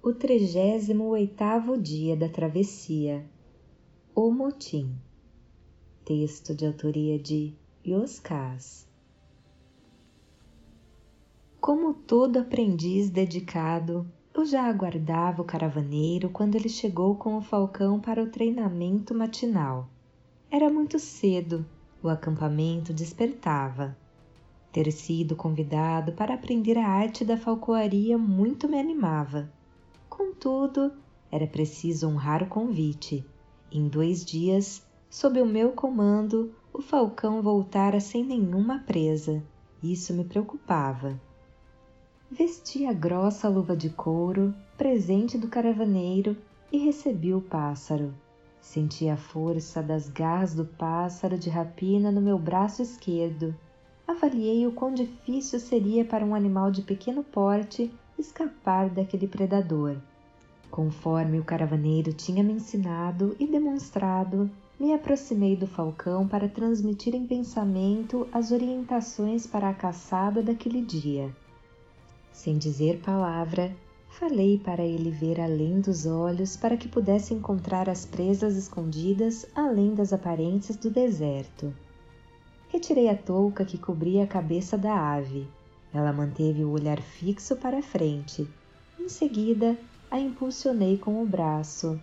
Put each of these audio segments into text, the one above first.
o trigésimo oitavo dia da travessia, o motim. Texto de autoria de Yoscas. Como todo aprendiz dedicado, eu já aguardava o caravaneiro quando ele chegou com o falcão para o treinamento matinal. Era muito cedo, o acampamento despertava. Ter sido convidado para aprender a arte da falcoaria muito me animava. Contudo, era preciso honrar o convite. Em dois dias, sob o meu comando, o falcão voltara sem nenhuma presa. Isso me preocupava. Vesti a grossa luva de couro, presente do caravaneiro, e recebi o pássaro. Senti a força das garras do pássaro de rapina no meu braço esquerdo. Avaliei o quão difícil seria para um animal de pequeno porte escapar daquele predador. Conforme o caravaneiro tinha me ensinado e demonstrado, me aproximei do falcão para transmitir em pensamento as orientações para a caçada daquele dia. Sem dizer palavra, falei para ele ver além dos olhos para que pudesse encontrar as presas escondidas além das aparências do deserto. Retirei a touca que cobria a cabeça da ave. Ela manteve o olhar fixo para a frente. Em seguida, a impulsionei com o braço.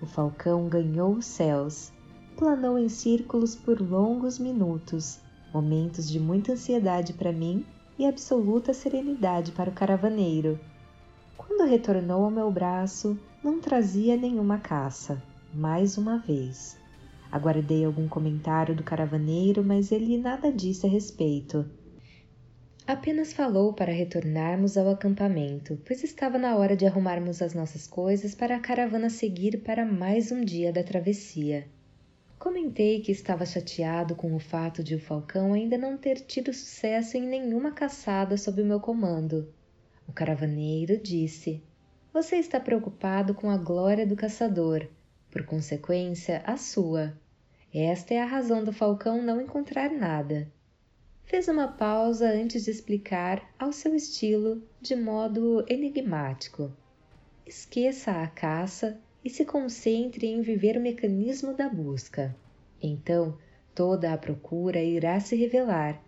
O falcão ganhou os céus, planou em círculos por longos minutos, momentos de muita ansiedade para mim e absoluta serenidade para o caravaneiro. Quando retornou ao meu braço, não trazia nenhuma caça, mais uma vez. Aguardei algum comentário do caravaneiro, mas ele nada disse a respeito. Apenas falou para retornarmos ao acampamento, pois estava na hora de arrumarmos as nossas coisas para a caravana seguir para mais um dia da travessia. Comentei que estava chateado com o fato de o Falcão ainda não ter tido sucesso em nenhuma caçada sob o meu comando. O caravaneiro disse: Você está preocupado com a glória do caçador, por consequência, a sua. Esta é a razão do falcão não encontrar nada. Fez uma pausa antes de explicar, ao seu estilo, de modo enigmático. Esqueça a caça e se concentre em viver o mecanismo da busca. Então, toda a procura irá se revelar.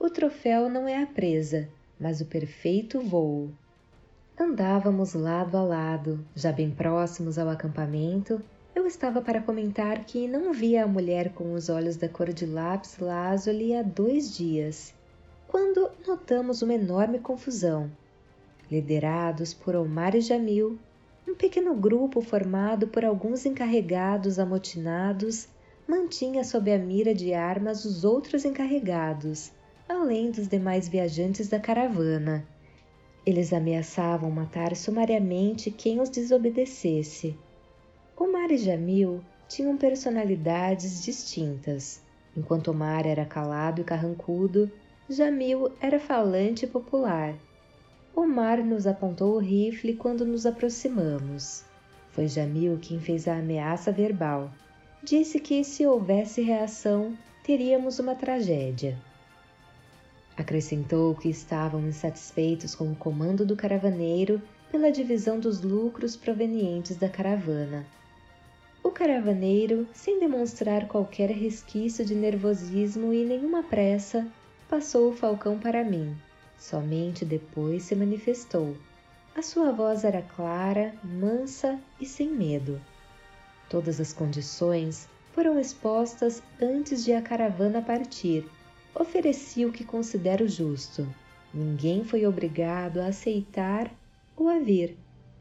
O troféu não é a presa, mas o perfeito voo. Andávamos lado a lado, já bem próximos ao acampamento, eu estava para comentar que não via a mulher com os olhos da cor de lápis lazuli há dois dias, quando notamos uma enorme confusão. Liderados por Omar e Jamil, um pequeno grupo formado por alguns encarregados amotinados mantinha sob a mira de armas os outros encarregados, além dos demais viajantes da caravana. Eles ameaçavam matar sumariamente quem os desobedecesse. Omar e Jamil tinham personalidades distintas. Enquanto Omar era calado e carrancudo, Jamil era falante e popular. Omar nos apontou o rifle quando nos aproximamos. Foi Jamil quem fez a ameaça verbal. Disse que se houvesse reação, teríamos uma tragédia. Acrescentou que estavam insatisfeitos com o comando do caravaneiro pela divisão dos lucros provenientes da caravana o caravaneiro, sem demonstrar qualquer resquício de nervosismo e nenhuma pressa, passou o falcão para mim. Somente depois se manifestou. A sua voz era clara, mansa e sem medo. Todas as condições foram expostas antes de a caravana partir. Ofereci o que considero justo. Ninguém foi obrigado a aceitar ou a vir.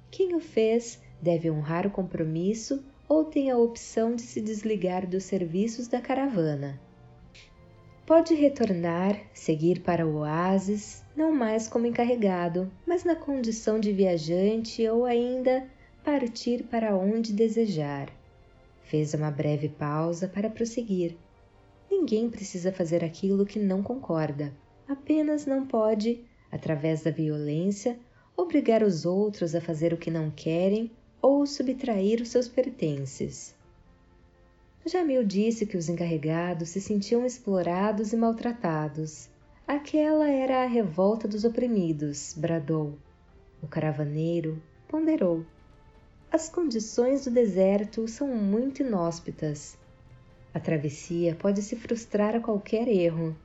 Quem o fez deve honrar o compromisso ou tem a opção de se desligar dos serviços da caravana. Pode retornar, seguir para o oásis, não mais como encarregado, mas na condição de viajante ou ainda partir para onde desejar. Fez uma breve pausa para prosseguir. Ninguém precisa fazer aquilo que não concorda, apenas não pode, através da violência, obrigar os outros a fazer o que não querem ou subtrair os seus pertences. Jamil disse que os encarregados se sentiam explorados e maltratados. Aquela era a revolta dos oprimidos, bradou. O caravaneiro, ponderou. As condições do deserto são muito inóspitas. A travessia pode se frustrar a qualquer erro.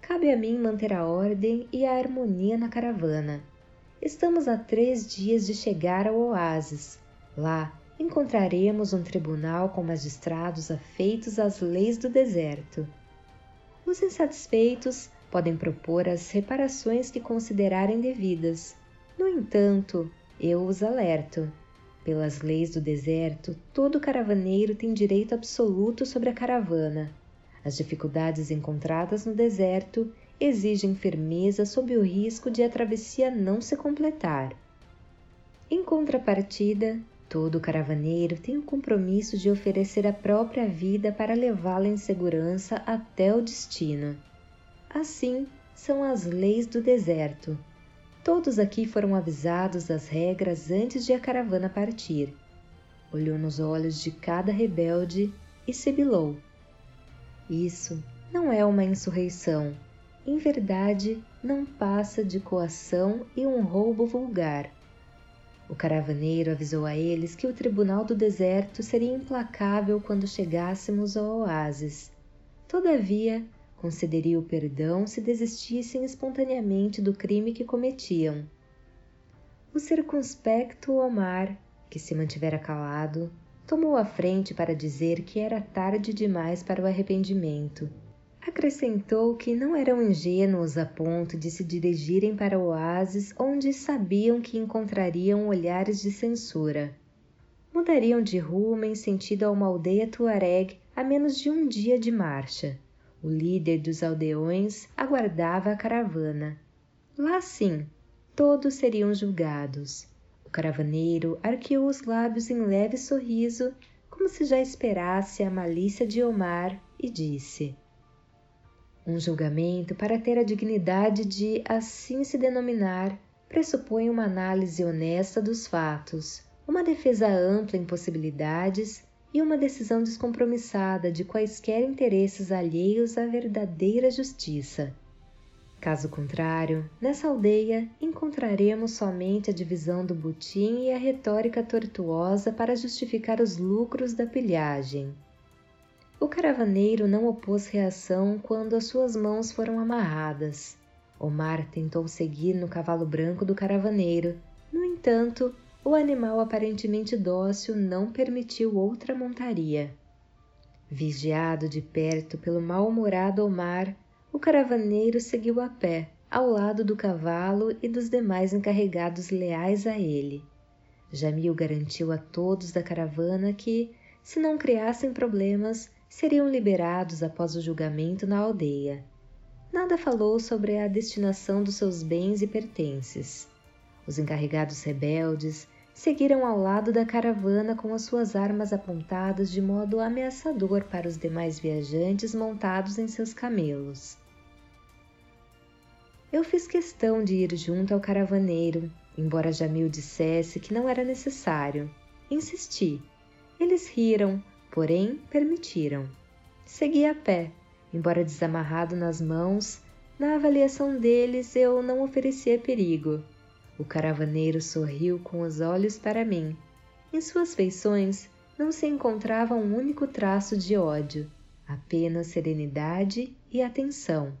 Cabe a mim manter a ordem e a harmonia na caravana. Estamos a três dias de chegar ao oásis. Lá encontraremos um tribunal com magistrados afeitos às leis do deserto. Os insatisfeitos podem propor as reparações que considerarem devidas. No entanto, eu os alerto. Pelas leis do deserto, todo caravaneiro tem direito absoluto sobre a caravana. As dificuldades encontradas no deserto exigem firmeza sob o risco de a travessia não se completar. Em contrapartida, todo caravaneiro tem o compromisso de oferecer a própria vida para levá-la em segurança até o destino. Assim são as leis do deserto. Todos aqui foram avisados das regras antes de a caravana partir. Olhou nos olhos de cada rebelde e sibilou. Isso não é uma insurreição. Em verdade, não passa de coação e um roubo vulgar. O caravaneiro avisou a eles que o tribunal do deserto seria implacável quando chegássemos ao oásis. Todavia, concederia o perdão se desistissem espontaneamente do crime que cometiam. O circunspecto Omar, que se mantivera calado, tomou a frente para dizer que era tarde demais para o arrependimento. Acrescentou que não eram ingênuos a ponto de se dirigirem para oásis onde sabiam que encontrariam olhares de censura. Mudariam de rumo em sentido a uma aldeia tuareg a menos de um dia de marcha. O líder dos aldeões aguardava a caravana. Lá sim, todos seriam julgados. O caravaneiro arqueou os lábios em leve sorriso, como se já esperasse a malícia de Omar, e disse: Um julgamento, para ter a dignidade de assim se denominar, pressupõe uma análise honesta dos fatos, uma defesa ampla em possibilidades e uma decisão descompromissada de quaisquer interesses alheios à verdadeira justiça. Caso contrário, nessa aldeia encontraremos somente a divisão do butim e a retórica tortuosa para justificar os lucros da pilhagem. O caravaneiro não opôs reação quando as suas mãos foram amarradas. Omar tentou seguir no cavalo branco do caravaneiro, no entanto, o animal aparentemente dócil não permitiu outra montaria. Vigiado de perto pelo mal-humorado Omar, o caravaneiro seguiu a pé, ao lado do cavalo e dos demais encarregados leais a ele. Jamil garantiu a todos da caravana que, se não criassem problemas, seriam liberados após o julgamento na aldeia. Nada falou sobre a destinação dos seus bens e pertences. Os encarregados rebeldes seguiram ao lado da caravana com as suas armas apontadas de modo ameaçador para os demais viajantes montados em seus camelos. Eu fiz questão de ir junto ao caravaneiro, embora Jamil dissesse que não era necessário. Insisti. Eles riram, porém permitiram. Segui a pé, embora desamarrado nas mãos, na avaliação deles eu não oferecia perigo o caravaneiro sorriu com os olhos para mim. Em suas feições não se encontrava um único traço de ódio, apenas serenidade e atenção.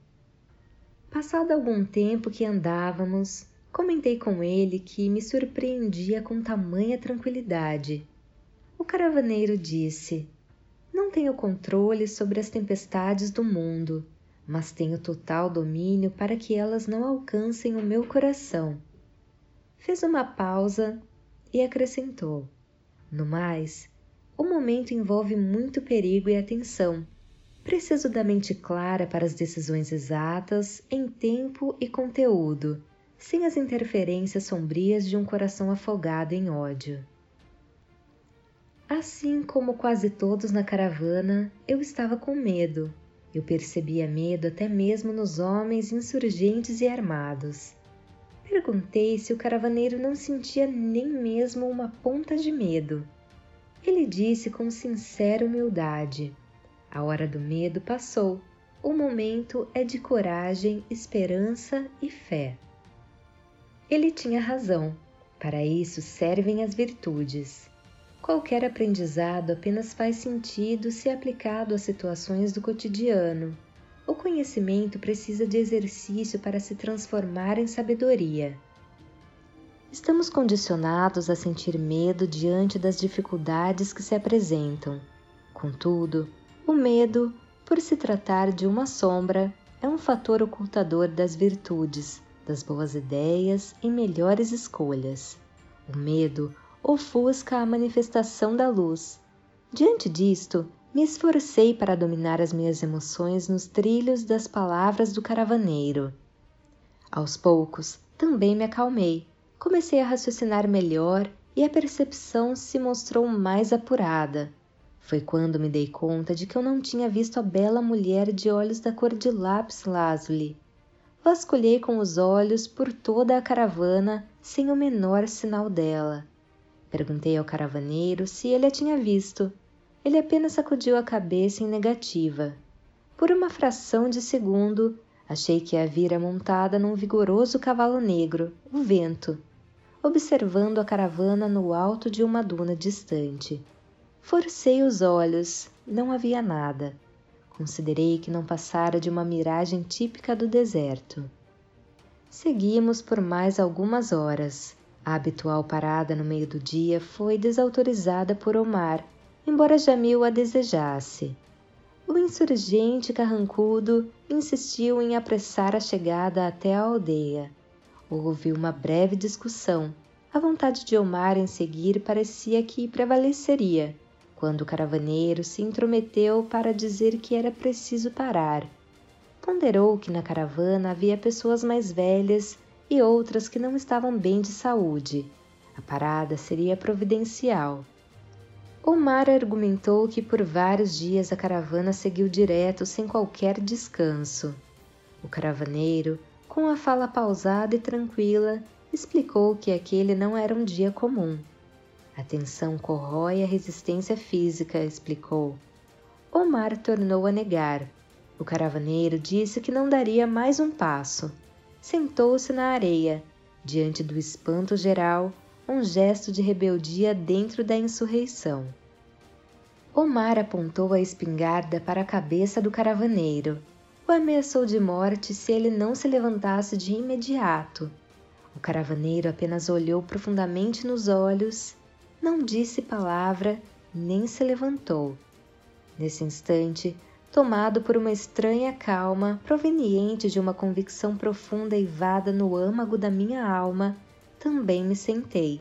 Passado algum tempo que andávamos, comentei com ele que me surpreendia com tamanha tranquilidade. O caravaneiro disse: Não tenho controle sobre as tempestades do mundo, mas tenho total domínio para que elas não alcancem o meu coração fez uma pausa e acrescentou: No mais, o momento envolve muito perigo e atenção. Preciso da mente clara para as decisões exatas em tempo e conteúdo, sem as interferências sombrias de um coração afogado em ódio. Assim como quase todos na caravana, eu estava com medo. Eu percebia medo até mesmo nos homens insurgentes e armados. Perguntei se o caravaneiro não sentia nem mesmo uma ponta de medo. Ele disse com sincera humildade: A hora do medo passou. O momento é de coragem, esperança e fé. Ele tinha razão. Para isso servem as virtudes. Qualquer aprendizado apenas faz sentido se aplicado às situações do cotidiano. O conhecimento precisa de exercício para se transformar em sabedoria. Estamos condicionados a sentir medo diante das dificuldades que se apresentam. Contudo, o medo, por se tratar de uma sombra, é um fator ocultador das virtudes, das boas ideias e melhores escolhas. O medo ofusca a manifestação da luz. Diante disto, me esforcei para dominar as minhas emoções nos trilhos das palavras do caravaneiro. Aos poucos, também me acalmei. Comecei a raciocinar melhor e a percepção se mostrou mais apurada. Foi quando me dei conta de que eu não tinha visto a bela mulher de olhos da cor de lápis lazuli. Vasculhei com os olhos por toda a caravana sem o menor sinal dela. Perguntei ao caravaneiro se ele a tinha visto. Ele apenas sacudiu a cabeça em negativa. Por uma fração de segundo, achei que a vira montada num vigoroso cavalo negro, o vento, observando a caravana no alto de uma duna distante. Forcei os olhos, não havia nada. Considerei que não passara de uma miragem típica do deserto. Seguimos por mais algumas horas. A habitual parada no meio do dia foi desautorizada por Omar, embora Jamil a desejasse. O insurgente carrancudo insistiu em apressar a chegada até a aldeia. Houve uma breve discussão. A vontade de Omar em seguir parecia que prevaleceria quando o caravaneiro se intrometeu para dizer que era preciso parar. Ponderou que na caravana havia pessoas mais velhas e outras que não estavam bem de saúde. A parada seria providencial. Omar argumentou que por vários dias a caravana seguiu direto sem qualquer descanso. O caravaneiro, com a fala pausada e tranquila, explicou que aquele não era um dia comum a tensão corrói a resistência física, explicou. Omar tornou a negar. O caravaneiro disse que não daria mais um passo. Sentou-se na areia, diante do espanto geral, um gesto de rebeldia dentro da insurreição. Omar apontou a espingarda para a cabeça do caravaneiro. O ameaçou de morte se ele não se levantasse de imediato. O caravaneiro apenas olhou profundamente nos olhos não disse palavra nem se levantou. Nesse instante, tomado por uma estranha calma proveniente de uma convicção profunda eivada no âmago da minha alma, também me sentei.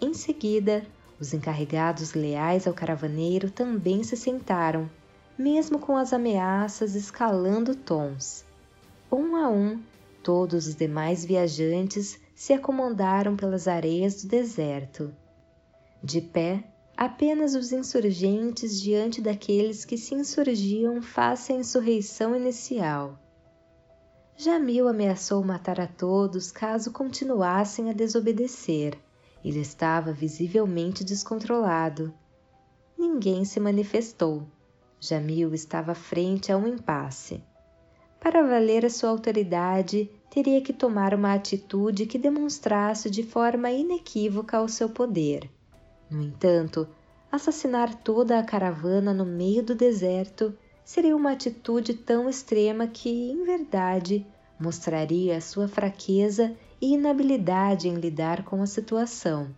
Em seguida, os encarregados leais ao caravaneiro também se sentaram, mesmo com as ameaças escalando tons. Um a um, todos os demais viajantes se acomodaram pelas areias do deserto. De pé, apenas os insurgentes diante daqueles que se insurgiam face à insurreição inicial. Jamil ameaçou matar a todos caso continuassem a desobedecer. Ele estava visivelmente descontrolado. Ninguém se manifestou. Jamil estava frente a um impasse. Para valer a sua autoridade, teria que tomar uma atitude que demonstrasse de forma inequívoca o seu poder. No entanto, assassinar toda a caravana no meio do deserto seria uma atitude tão extrema que, em verdade, mostraria sua fraqueza e inabilidade em lidar com a situação.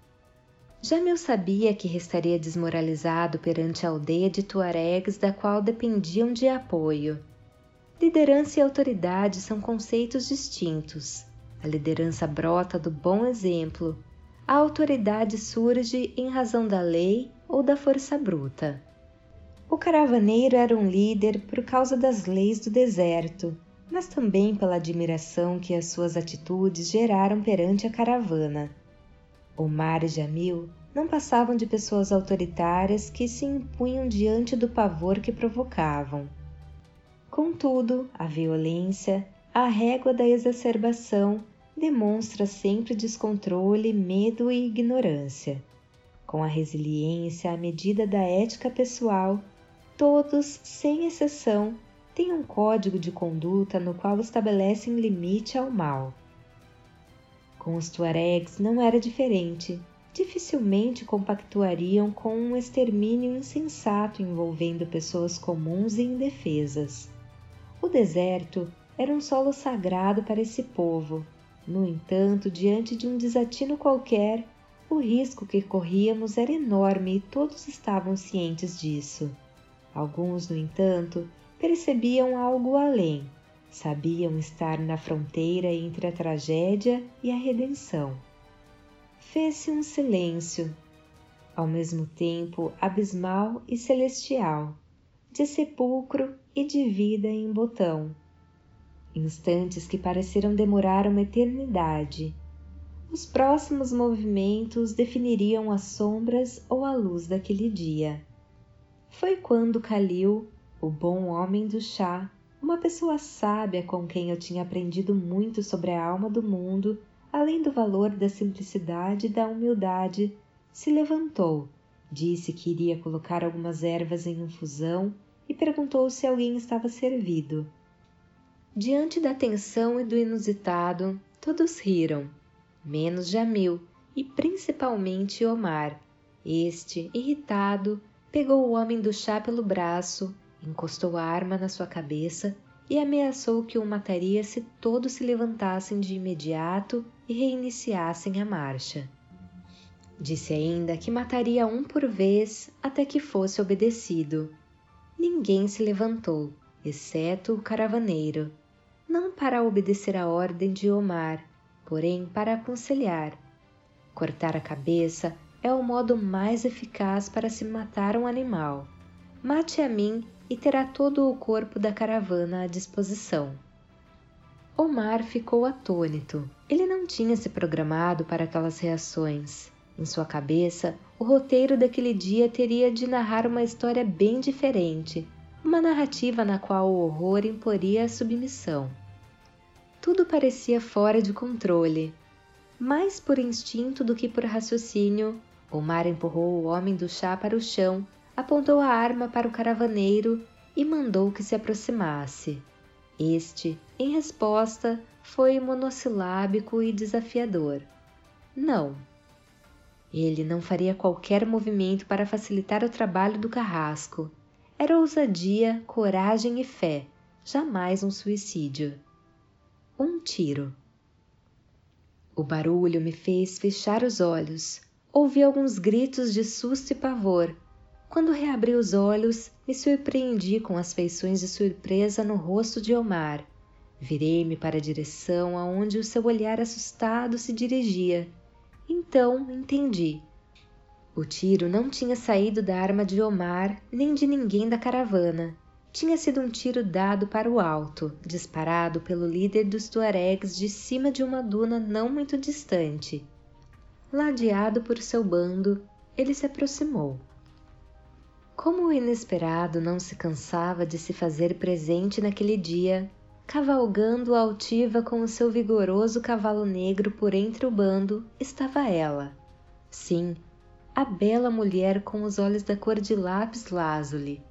Jamil sabia que restaria desmoralizado perante a aldeia de tuaregs da qual dependiam de apoio. Liderança e autoridade são conceitos distintos. A liderança brota do bom exemplo, a autoridade surge em razão da lei ou da força bruta. O caravaneiro era um líder por causa das leis do deserto, mas também pela admiração que as suas atitudes geraram perante a caravana. Omar e Jamil não passavam de pessoas autoritárias que se impunham diante do pavor que provocavam. Contudo, a violência, a régua da exacerbação demonstra sempre descontrole, medo e ignorância. Com a resiliência à medida da ética pessoal, todos, sem exceção, têm um código de conduta no qual estabelecem limite ao mal. Com os tuaregs não era diferente. Dificilmente compactuariam com um extermínio insensato envolvendo pessoas comuns e indefesas. O deserto era um solo sagrado para esse povo. No entanto, diante de um desatino qualquer, o risco que corríamos era enorme e todos estavam cientes disso. Alguns, no entanto, percebiam algo além, sabiam estar na fronteira entre a tragédia e a redenção. Fez-se um silêncio, ao mesmo tempo abismal e celestial, de sepulcro e de vida em botão. Instantes que pareceram demorar uma eternidade. Os próximos movimentos definiriam as sombras ou a luz daquele dia. Foi quando Calil, o bom homem do chá, uma pessoa sábia com quem eu tinha aprendido muito sobre a alma do mundo, além do valor da simplicidade e da humildade, se levantou, disse que iria colocar algumas ervas em infusão e perguntou se alguém estava servido. Diante da tensão e do inusitado, todos riram, menos Jamil e principalmente Omar. Este, irritado, pegou o homem do chá pelo braço, encostou a arma na sua cabeça e ameaçou que o mataria se todos se levantassem de imediato e reiniciassem a marcha. Disse ainda que mataria um por vez até que fosse obedecido. Ninguém se levantou, exceto o caravaneiro, não para obedecer a ordem de Omar, porém para aconselhar. Cortar a cabeça é o modo mais eficaz para se matar um animal. Mate a mim e terá todo o corpo da caravana à disposição. Omar ficou atônito. Ele não tinha se programado para aquelas reações. Em sua cabeça, o roteiro daquele dia teria de narrar uma história bem diferente, uma narrativa na qual o horror imporia a submissão. Tudo parecia fora de controle. Mais por instinto do que por raciocínio, Omar empurrou o homem do chá para o chão, apontou a arma para o caravaneiro e mandou que se aproximasse. Este, em resposta, foi monossilábico e desafiador. Não. Ele não faria qualquer movimento para facilitar o trabalho do carrasco. Era ousadia, coragem e fé, jamais um suicídio. Um tiro. O barulho me fez fechar os olhos. Ouvi alguns gritos de susto e pavor. Quando reabri os olhos, me surpreendi com as feições de surpresa no rosto de Omar. Virei-me para a direção aonde o seu olhar assustado se dirigia. Então entendi. O tiro não tinha saído da arma de Omar nem de ninguém da caravana. Tinha sido um tiro dado para o alto, disparado pelo líder dos tuaregs de cima de uma duna não muito distante. Ladeado por seu bando, ele se aproximou. Como o inesperado não se cansava de se fazer presente naquele dia, cavalgando altiva com o seu vigoroso cavalo negro por entre o bando, estava ela. Sim, a bela mulher com os olhos da cor de lápis lazuli.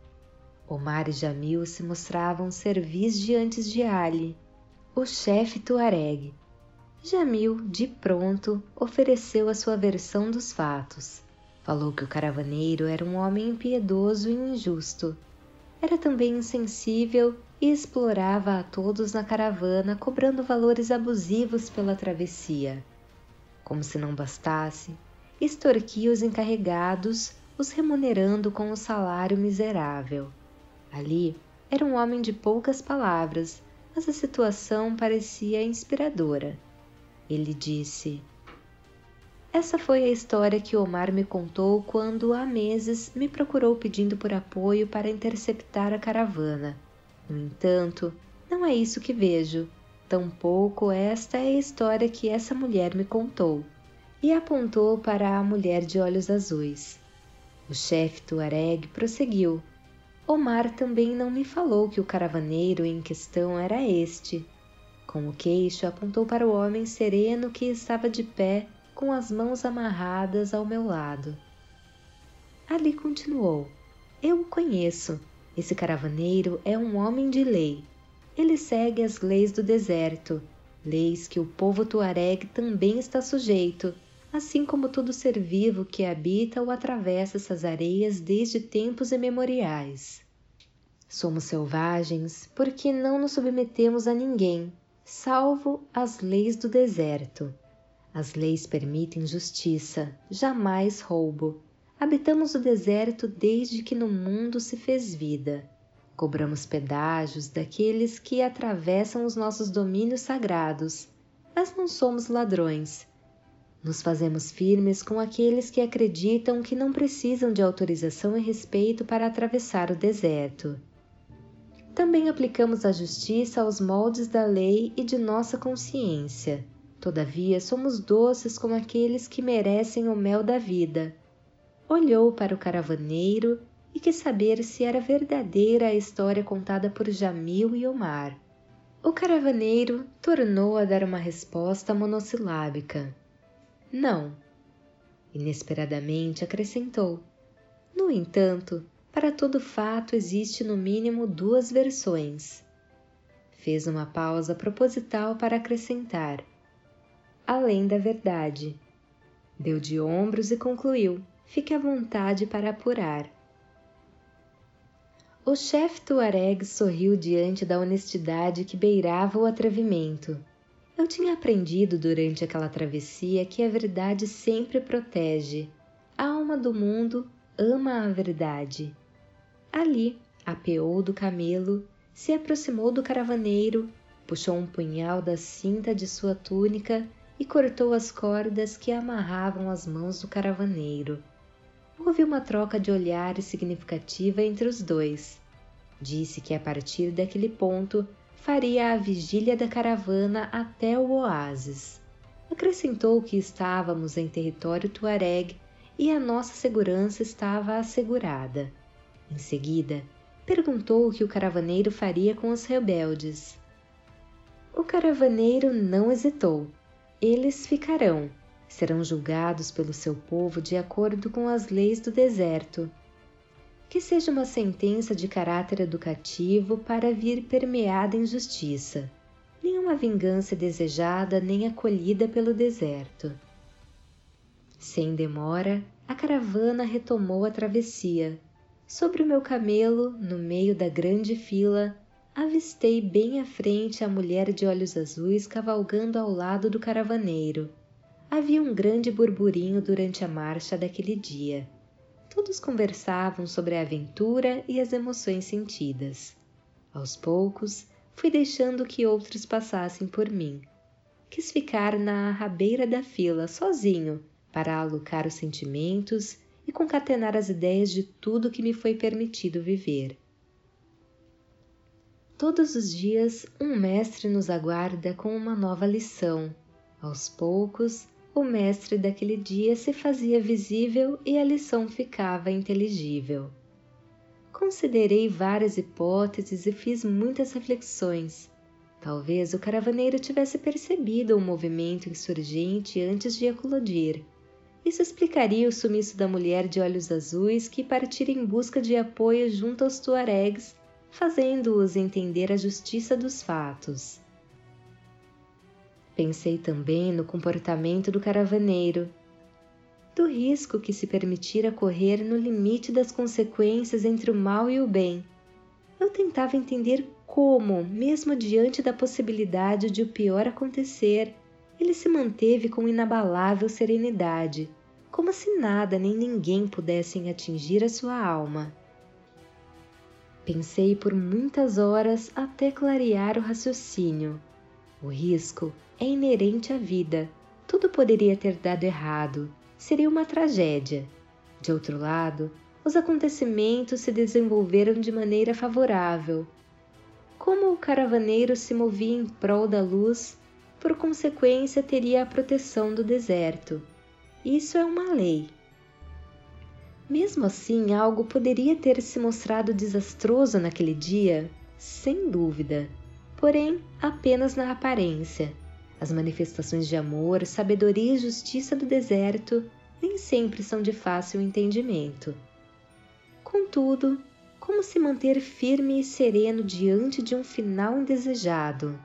Omar e Jamil se mostravam servis diante de Ali, o chefe tuareg, Jamil, de pronto, ofereceu a sua versão dos fatos. Falou que o caravaneiro era um homem impiedoso e injusto. Era também insensível e explorava a todos na caravana, cobrando valores abusivos pela travessia. Como se não bastasse, extorquia os encarregados, os remunerando com um salário miserável. Ali era um homem de poucas palavras, mas a situação parecia inspiradora. Ele disse: Essa foi a história que Omar me contou quando há meses me procurou pedindo por apoio para interceptar a caravana. No entanto, não é isso que vejo. Tampouco esta é a história que essa mulher me contou. E apontou para a mulher de olhos azuis. O chefe Tuareg prosseguiu. Omar também não me falou que o caravaneiro em questão era este. Com o queixo, apontou para o homem sereno que estava de pé, com as mãos amarradas ao meu lado. Ali continuou: Eu o conheço. Esse caravaneiro é um homem de lei. Ele segue as leis do deserto. leis que o povo tuareg também está sujeito, assim como todo ser vivo que habita ou atravessa essas areias desde tempos imemoriais. Somos selvagens porque não nos submetemos a ninguém, salvo as leis do deserto. As leis permitem justiça, jamais roubo. Habitamos o deserto desde que no mundo se fez vida. Cobramos pedágios daqueles que atravessam os nossos domínios sagrados, mas não somos ladrões. Nos fazemos firmes com aqueles que acreditam que não precisam de autorização e respeito para atravessar o deserto. Também aplicamos a justiça aos moldes da lei e de nossa consciência. Todavia, somos doces como aqueles que merecem o mel da vida. Olhou para o caravaneiro e quis saber se era verdadeira a história contada por Jamil e Omar. O caravaneiro tornou a dar uma resposta monossilábica. Não. Inesperadamente acrescentou. No entanto, para todo fato existe no mínimo duas versões. Fez uma pausa proposital para acrescentar: além da verdade. Deu de ombros e concluiu: fique à vontade para apurar. O chefe Tuareg sorriu diante da honestidade que beirava o atrevimento. Eu tinha aprendido durante aquela travessia que a verdade sempre protege. A alma do mundo ama a verdade. Ali, apeou do camelo, se aproximou do caravaneiro, puxou um punhal da cinta de sua túnica e cortou as cordas que amarravam as mãos do caravaneiro. Houve uma troca de olhares significativa entre os dois. Disse que a partir daquele ponto faria a vigília da caravana até o oásis. Acrescentou que estávamos em território tuareg e a nossa segurança estava assegurada. Em seguida, perguntou o que o caravaneiro faria com os rebeldes. O caravaneiro não hesitou. Eles ficarão, serão julgados pelo seu povo de acordo com as leis do deserto. Que seja uma sentença de caráter educativo para vir permeada em justiça, nenhuma vingança desejada nem acolhida pelo deserto. Sem demora, a caravana retomou a travessia. Sobre o meu camelo, no meio da grande fila, avistei bem à frente a mulher de olhos azuis cavalgando ao lado do caravaneiro Havia um grande burburinho durante a marcha daquele dia. Todos conversavam sobre a aventura e as emoções sentidas. Aos poucos, fui deixando que outros passassem por mim. Quis ficar na rabeira da fila, sozinho, para alocar os sentimentos e concatenar as ideias de tudo que me foi permitido viver. Todos os dias, um mestre nos aguarda com uma nova lição. Aos poucos, o mestre daquele dia se fazia visível e a lição ficava inteligível. Considerei várias hipóteses e fiz muitas reflexões. Talvez o caravaneiro tivesse percebido o movimento insurgente antes de eclodir. Isso explicaria o sumiço da mulher de olhos azuis que partira em busca de apoio junto aos tuaregs, fazendo-os entender a justiça dos fatos. Pensei também no comportamento do caravaneiro, do risco que se permitira correr no limite das consequências entre o mal e o bem. Eu tentava entender como, mesmo diante da possibilidade de o pior acontecer, ele se manteve com inabalável serenidade, como se nada nem ninguém pudessem atingir a sua alma. Pensei por muitas horas até clarear o raciocínio. O risco é inerente à vida. Tudo poderia ter dado errado. Seria uma tragédia. De outro lado, os acontecimentos se desenvolveram de maneira favorável. Como o caravaneiro se movia em prol da luz, por consequência teria a proteção do deserto. Isso é uma lei. Mesmo assim, algo poderia ter se mostrado desastroso naquele dia? Sem dúvida porém apenas na aparência. As manifestações de amor, sabedoria e justiça do deserto nem sempre são de fácil entendimento. Contudo, como se manter firme e sereno diante de um final indesejado?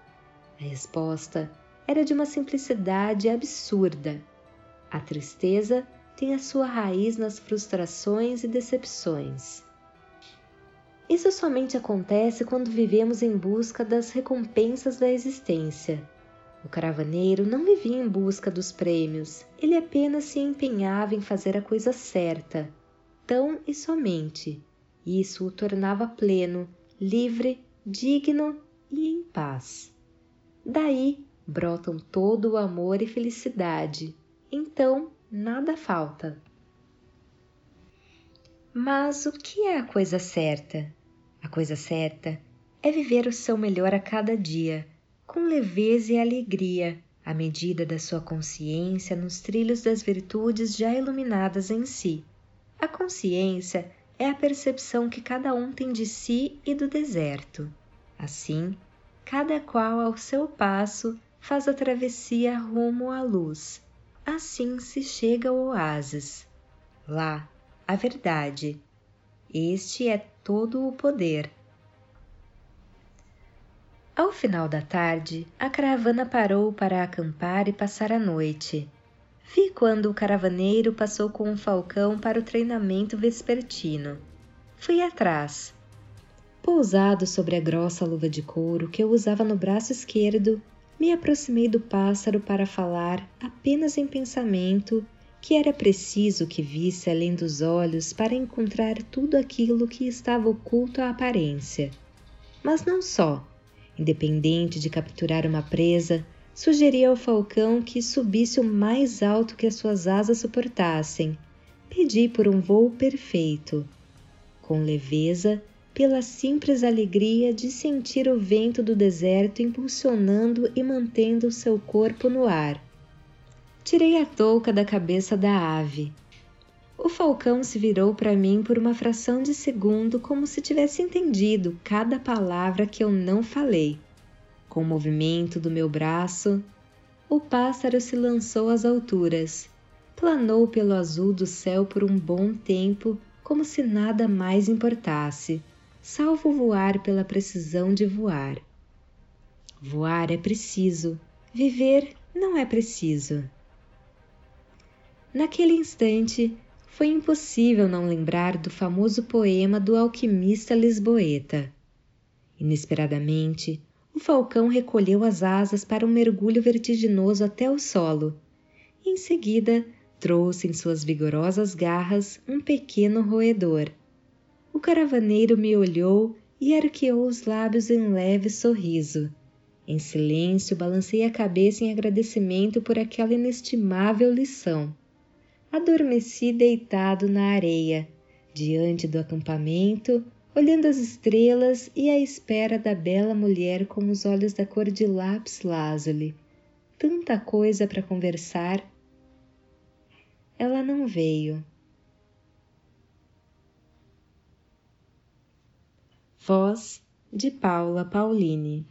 A resposta era de uma simplicidade absurda. A tristeza tem a sua raiz nas frustrações e decepções. Isso somente acontece quando vivemos em busca das recompensas da existência. O caravaneiro não vivia em busca dos prêmios, ele apenas se empenhava em fazer a coisa certa, tão e somente. Isso o tornava pleno, livre, digno e em paz. Daí brotam todo o amor e felicidade, então nada falta. Mas o que é a coisa certa? A coisa certa é viver o seu melhor a cada dia, com leveza e alegria, à medida da sua consciência nos trilhos das virtudes já iluminadas em si. A consciência é a percepção que cada um tem de si e do deserto. Assim, cada qual ao seu passo faz a travessia rumo à luz. Assim se chega ao oásis. Lá, a verdade. Este é todo o poder. Ao final da tarde, a caravana parou para acampar e passar a noite. Vi quando o caravaneiro passou com um falcão para o treinamento vespertino. Fui atrás. Pousado sobre a grossa luva de couro que eu usava no braço esquerdo, me aproximei do pássaro para falar, apenas em pensamento, que era preciso que visse além dos olhos para encontrar tudo aquilo que estava oculto à aparência. Mas não só. Independente de capturar uma presa, sugeri ao falcão que subisse o mais alto que as suas asas suportassem. Pedi por um voo perfeito. Com leveza, pela simples alegria de sentir o vento do deserto impulsionando e mantendo seu corpo no ar Tirei a touca da cabeça da ave. O falcão se virou para mim por uma fração de segundo, como se tivesse entendido cada palavra que eu não falei. Com o movimento do meu braço, o pássaro se lançou às alturas, planou pelo azul do céu por um bom tempo, como se nada mais importasse, salvo voar pela precisão de voar. Voar é preciso, viver não é preciso. Naquele instante, foi impossível não lembrar do famoso poema do alquimista lisboeta. Inesperadamente, o falcão recolheu as asas para um mergulho vertiginoso até o solo. Em seguida, trouxe em suas vigorosas garras um pequeno roedor. O caravaneiro me olhou e arqueou os lábios em leve sorriso. Em silêncio, balancei a cabeça em agradecimento por aquela inestimável lição adormeci deitado na areia, diante do acampamento, olhando as estrelas e à espera da bela mulher com os olhos da cor de lápis lazuli. Tanta coisa para conversar. Ela não veio. Voz de Paula Pauline